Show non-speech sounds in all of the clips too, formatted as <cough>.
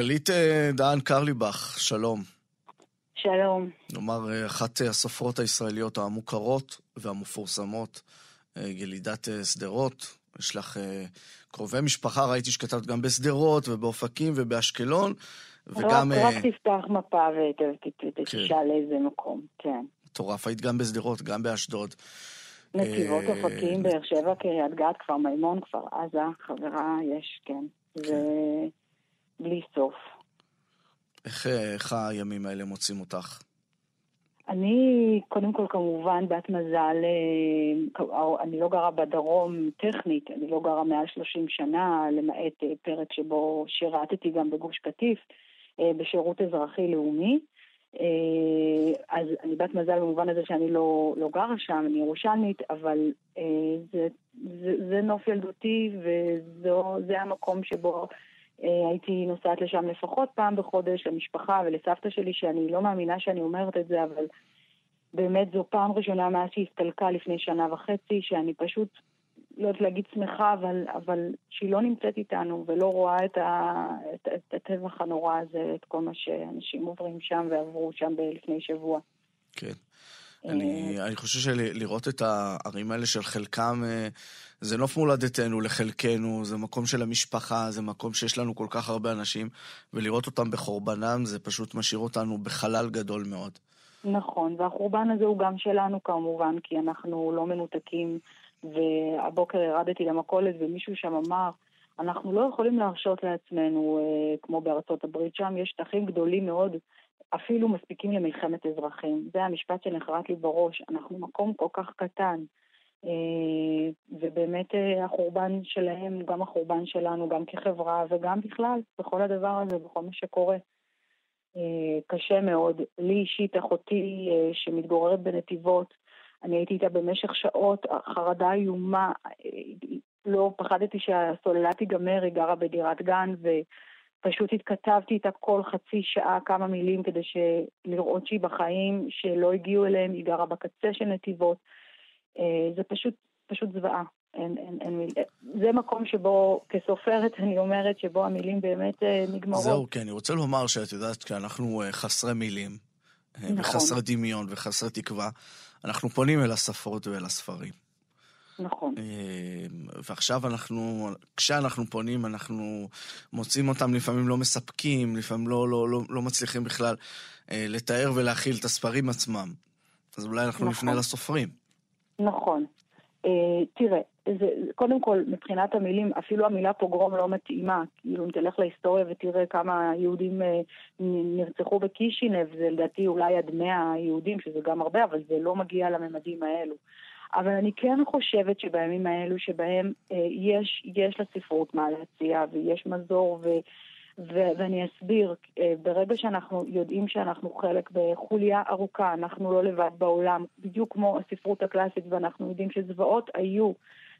גלית אה, דהן קרליבך, שלום. שלום. נאמר, אה, אחת הסופרות הישראליות המוכרות והמפורסמות, ילידת שדרות. יש לך קרובי משפחה, ראיתי שכתבת גם בשדרות ובאופקים ובאשקלון, וגם... רק, רק תפתח מפה ותשאל כן. איזה מקום, כן. מטורף, היית גם בשדרות, גם באשדוד. נתיבות, אופקים, באר שבע, קריית גת, כפר מימון, כפר עזה, חברה יש, כן. בלי סוף. איך, איך הימים האלה מוצאים אותך? אני, קודם כל, כמובן, בת מזל, אה, אני לא גרה בדרום טכנית, אני לא גרה מעל 30 שנה, למעט אה, פרק שבו שירתתי גם בגוש קטיף, אה, בשירות אזרחי-לאומי. אז אני בת מזל במובן הזה שאני לא, לא גרה שם, אני ירושלמית, אבל זה, זה, זה נוף ילדותי וזה המקום שבו הייתי נוסעת לשם לפחות פעם בחודש למשפחה ולסבתא שלי, שאני לא מאמינה שאני אומרת את זה, אבל באמת זו פעם ראשונה מאז שהיא הסתלקה לפני שנה וחצי, שאני פשוט, לא יודעת להגיד שמחה, אבל, אבל שהיא לא נמצאת איתנו ולא רואה את, ה, את, את הטבח הנורא הזה, את כל מה שאנשים עוברים שם ועברו שם לפני שבוע. כן. אני, אה, אני חושב שלראות את הערים האלה של חלקם, אה, זה נוף מולדתנו לחלקנו, זה מקום של המשפחה, זה מקום שיש לנו כל כך הרבה אנשים, ולראות אותם בחורבנם זה פשוט משאיר אותנו בחלל גדול מאוד. נכון, והחורבן הזה הוא גם שלנו כמובן, כי אנחנו לא מנותקים, והבוקר ירדתי למכולת ומישהו שם אמר, אנחנו לא יכולים להרשות לעצמנו, אה, כמו בארצות הברית, שם יש שטחים גדולים מאוד אפילו מספיקים למלחמת אזרחים. זה המשפט שנחרט לי בראש. אנחנו מקום כל כך קטן. אה, ובאמת אה, החורבן שלהם הוא גם החורבן שלנו, גם כחברה וגם בכלל, בכל הדבר הזה, בכל מה שקורה. אה, קשה מאוד. לי אישית, אחותי שמתגוררת בנתיבות, אני הייתי איתה במשך שעות, חרדה איומה, לא פחדתי שהסוללה תיגמר, היא גרה בדירת גן, ו... פשוט התכתבתי איתה כל חצי שעה כמה מילים כדי לראות שהיא בחיים, שלא הגיעו אליהם, היא גרה בקצה של נתיבות. אה, זה פשוט, פשוט זוועה. אין, אין, אין מיל... זה מקום שבו, כסופרת, אני אומרת שבו המילים באמת אה, נגמרות. זהו, כן, אני רוצה לומר שאת יודעת, כשאנחנו אה, חסרי מילים, נכון. וחסרי דמיון וחסרי תקווה, אנחנו פונים אל הספרות ואל הספרים. נכון. אמ, ועכשיו אנחנו, כשאנחנו פונים, אנחנו מוצאים אותם לפעמים לא מספקים, לפעמים לא, לא, לא, לא מצליחים בכלל אה, לתאר ולהכיל את הספרים עצמם. אז אולי אנחנו נכון. נפנה לסופרים. נכון. אה, תראה, זה, קודם כל, מבחינת המילים, אפילו המילה פוגרום לא מתאימה. כאילו, אם תלך להיסטוריה ותראה כמה יהודים אה, נרצחו בקישינב, זה לדעתי אולי עד 100 יהודים, שזה גם הרבה, אבל זה לא מגיע לממדים האלו. אבל אני כן חושבת שבימים האלו שבהם אה, יש, יש לספרות מה להציע ויש מזור ו... ו- ואני אסביר, אה, ברגע שאנחנו יודעים שאנחנו חלק בחוליה ארוכה, אנחנו לא לבד בעולם, בדיוק כמו הספרות הקלאסית, ואנחנו יודעים שזוועות היו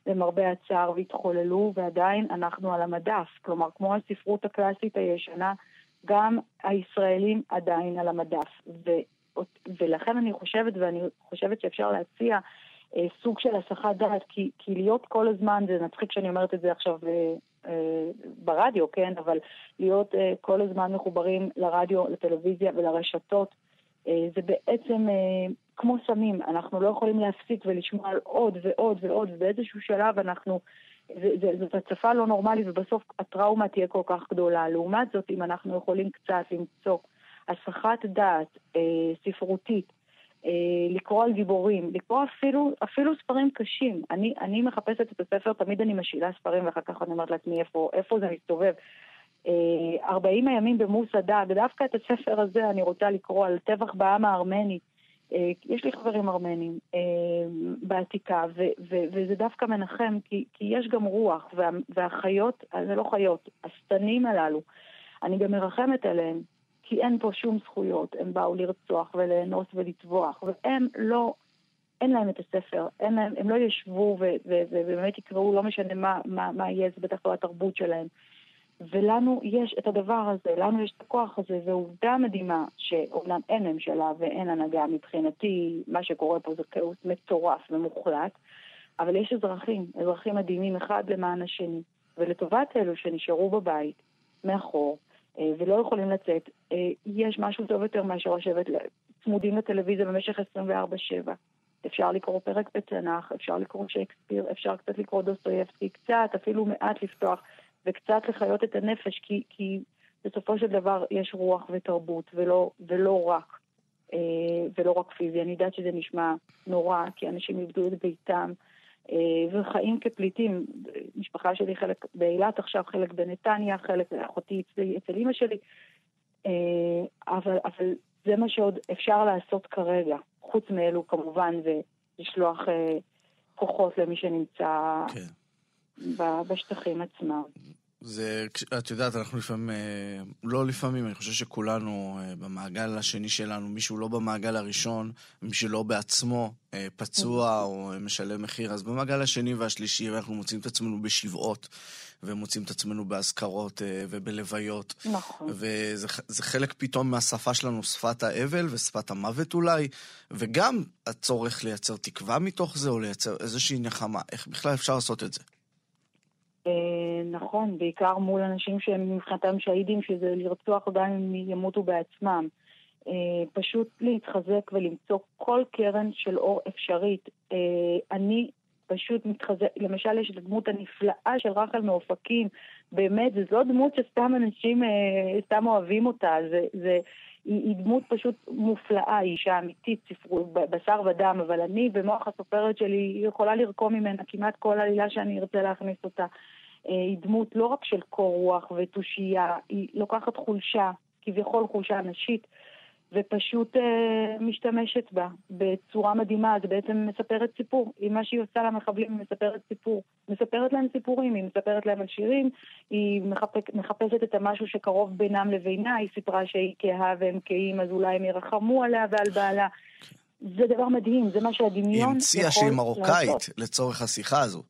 למרבה הצער והתחוללו, ועדיין אנחנו על המדף. כלומר, כמו הספרות הקלאסית הישנה, גם הישראלים עדיין על המדף. ו- ולכן אני חושבת, ואני חושבת שאפשר להציע סוג של הסחת דעת, כי, כי להיות כל הזמן, זה מצחיק שאני אומרת את זה עכשיו אה, אה, ברדיו, כן, אבל להיות אה, כל הזמן מחוברים לרדיו, לטלוויזיה ולרשתות, אה, זה בעצם אה, כמו סמים, אנחנו לא יכולים להפסיק ולשמוע על עוד ועוד ועוד, ובאיזשהו שלב אנחנו... זאת הצפה לא נורמלית, ובסוף הטראומה תהיה כל כך גדולה. לעומת זאת, אם אנחנו יכולים קצת למצוא הסחת דעת אה, ספרותית, אה, לקרוא על גיבורים, לקרוא אפילו, אפילו ספרים קשים. אני, אני מחפשת את הספר, תמיד אני משאילה ספרים ואחר כך אני אומרת לעצמי איפה, איפה זה מסתובב. 40 אה, הימים במוסא דג, דווקא את הספר הזה אני רוצה לקרוא על טבח בעם הארמני. אה, יש לי חברים ארמנים בעתיקה, ו- ו- וזה דווקא מנחם, כי, כי יש גם רוח, וה- והחיות, זה לא חיות, השטנים הללו, אני גם מרחמת עליהם, כי אין פה שום זכויות, הם באו לרצוח ולאנוס ולטבוח, והם לא, אין להם את הספר, אין להם, הם לא ישבו ובאמת יקראו, לא משנה מה, מה, מה יהיה, זה בטח לא התרבות שלהם. ולנו יש את הדבר הזה, לנו יש את הכוח הזה, ועובדה מדהימה שאומנם אין ממשלה ואין הנהגה, מבחינתי מה שקורה פה זה כאוס מטורף ומוחלט, אבל יש אזרחים, אזרחים מדהימים אחד למען השני, ולטובת אלו שנשארו בבית, מאחור, ולא יכולים לצאת, יש משהו טוב יותר מאשר לשבת צמודים לטלוויזיה במשך 24-7. אפשר לקרוא פרק בתנ"ך, אפשר לקרוא שייקספיר, אפשר קצת לקרוא דוסטויבסקי, קצת, אפילו מעט לפתוח, וקצת לחיות את הנפש, כי, כי בסופו של דבר יש רוח ותרבות, ולא, ולא רק, אה, ולא רק פיזי. אני יודעת שזה נשמע נורא, כי אנשים איבדו את ביתם, אה, וחיים כפליטים. משפחה שלי חלק באילת עכשיו, חלק בנתניה, חלק אחותי אצל, אצל אימא שלי. אה, אבל, אבל זה מה שעוד אפשר לעשות כרגע. חוץ מאלו כמובן, ולשלוח אה, כוחות למי שנמצא כן. בשטחים עצמם. זה, את יודעת, אנחנו לפעמים, אה, לא לפעמים, אני חושב שכולנו אה, במעגל השני שלנו, מישהו לא במעגל הראשון, מישהו לא בעצמו אה, פצוע או משלם מחיר, אז במעגל השני והשלישי אנחנו מוצאים את עצמנו בשבעות, ומוצאים את עצמנו באזכרות ובלוויות. נכון. וזה חלק פתאום מהשפה שלנו, שפת האבל ושפת המוות אולי, וגם הצורך לייצר תקווה מתוך זה, או לייצר איזושהי נחמה. איך בכלל אפשר לעשות את זה? אה, נכון, בעיקר מול אנשים שהם מבחינתם שהידים, שזה לרצוח גם אם ימותו בעצמם. אה, פשוט להתחזק ולמצוא כל קרן של אור אפשרית. אה, אני פשוט מתחזק, למשל יש את הדמות הנפלאה של רחל מאופקים, באמת, זו לא דמות שסתם אנשים סתם אוהבים אותה, זה, זה, היא, היא דמות פשוט מופלאה, היא אישה אמיתית, ספרות, בשר ודם, אבל אני במוח הסופרת שלי יכולה לרקום ממנה כמעט כל עלילה שאני ארצה להכניס אותה. אה, היא דמות לא רק של קור רוח ותושייה, היא לוקחת חולשה, כביכול חולשה נשית, ופשוט אה, משתמשת בה בצורה מדהימה. זה בעצם מספרת סיפור. עם מה שהיא עושה למחבלים, היא מספרת סיפור. מספרת להם סיפורים, היא מספרת להם על שירים, היא מחפק, מחפשת את המשהו שקרוב בינם לבינה, היא סיפרה שהיא כהה והם כהים, אז אולי הם ירחמו עליה ועל בעלה. זה דבר מדהים, זה מה שהדמיון היא המציאה שהיא מרוקאית לצורך השיחה הזו.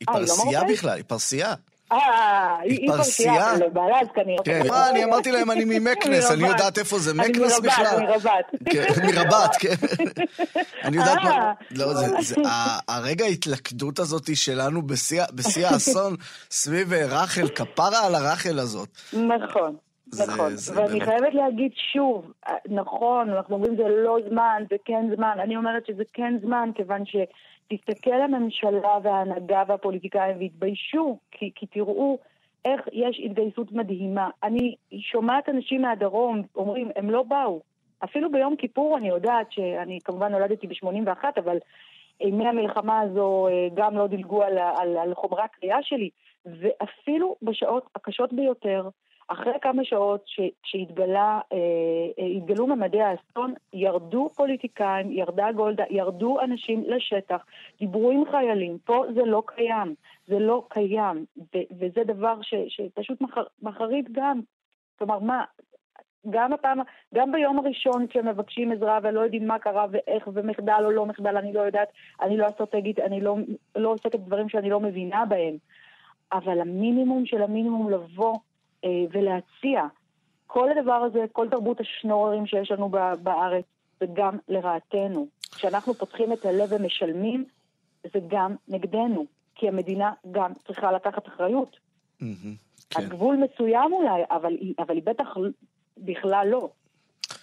היא לא פרסייה בכלל, היא פרסייה. אה, היא פרסייה, לבעלה אז כנראה. כן, מה, אני אמרתי להם, אני ממקנס, אני יודעת איפה זה מקנס בכלל. אני מרבת, מרבת. מרבת, כן. <laughs> אני יודעת מה, אה. לא, זה, הרגע ההתלכדות הזאת שלנו בשיא האסון, סביב רחל, כפרה על הרחל הזאת. נכון. נכון, ואני חייבת להגיד שוב, נכון, אנחנו אומרים זה לא זמן, זה כן זמן, אני אומרת שזה כן זמן, כיוון ש... תסתכל הממשלה וההנהגה והפוליטיקאים והתביישו, כי, כי תראו איך יש התגייסות מדהימה. אני שומעת אנשים מהדרום אומרים, הם לא באו. אפילו ביום כיפור אני יודעת שאני כמובן נולדתי ב-81, אבל ימי המלחמה הזו אה, גם לא דילגו על, על, על חומרי הקריאה שלי, ואפילו בשעות הקשות ביותר, אחרי כמה שעות שהתגלו אה, אה, ממדי האסון, ירדו פוליטיקאים, ירדה גולדה, ירדו אנשים לשטח, דיברו עם חיילים. פה זה לא קיים, זה לא קיים, ו- וזה דבר ש- שפשוט מחר, מחריד גם. כלומר, מה, גם הפעם, גם ביום הראשון כשמבקשים עזרה ולא יודעים מה קרה ואיך ומחדל או לא מחדל, אני לא יודעת, אני לא אסטרטגית, אני לא, לא עוסקת בדברים שאני לא מבינה בהם. אבל המינימום של המינימום לבוא ולהציע. כל הדבר הזה, כל תרבות השנוררים שיש לנו בארץ, זה גם לרעתנו. כשאנחנו פותחים את הלב ומשלמים, זה גם נגדנו, כי המדינה גם צריכה לקחת אחריות. Mm-hmm, כן. עד גבול מסוים אולי, אבל היא, אבל היא בטח בכלל לא.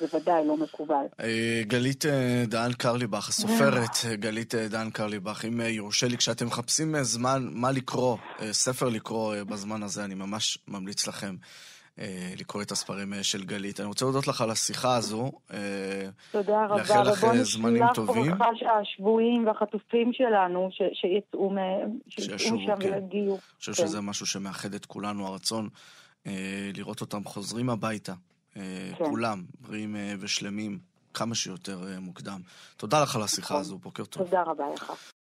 בוודאי לא מקובל. אה, גלית אה, דהן קרליבך, הסופרת גלית דהן קרליבך, אם יורשה לי, כשאתם מחפשים זמן, מה לקרוא, ספר לקרוא בזמן הזה, אני ממש ממליץ לכם. לקרוא את הספרים של גלית. אני רוצה להודות לך על השיחה הזו. תודה רבה, לאחל לך זמנים טובים. ובוא נשלח ברכה השבויים והחטופים שלנו, שיצאו משם ויגיעו. אני חושב שזה כן. משהו שמאחד את כולנו, הרצון לראות אותם חוזרים הביתה. אה, כן. כולם בריאים אה, ושלמים כמה שיותר אה, מוקדם. תודה לך על השיחה נכון. הזו, בוקר טוב. תודה רבה לך.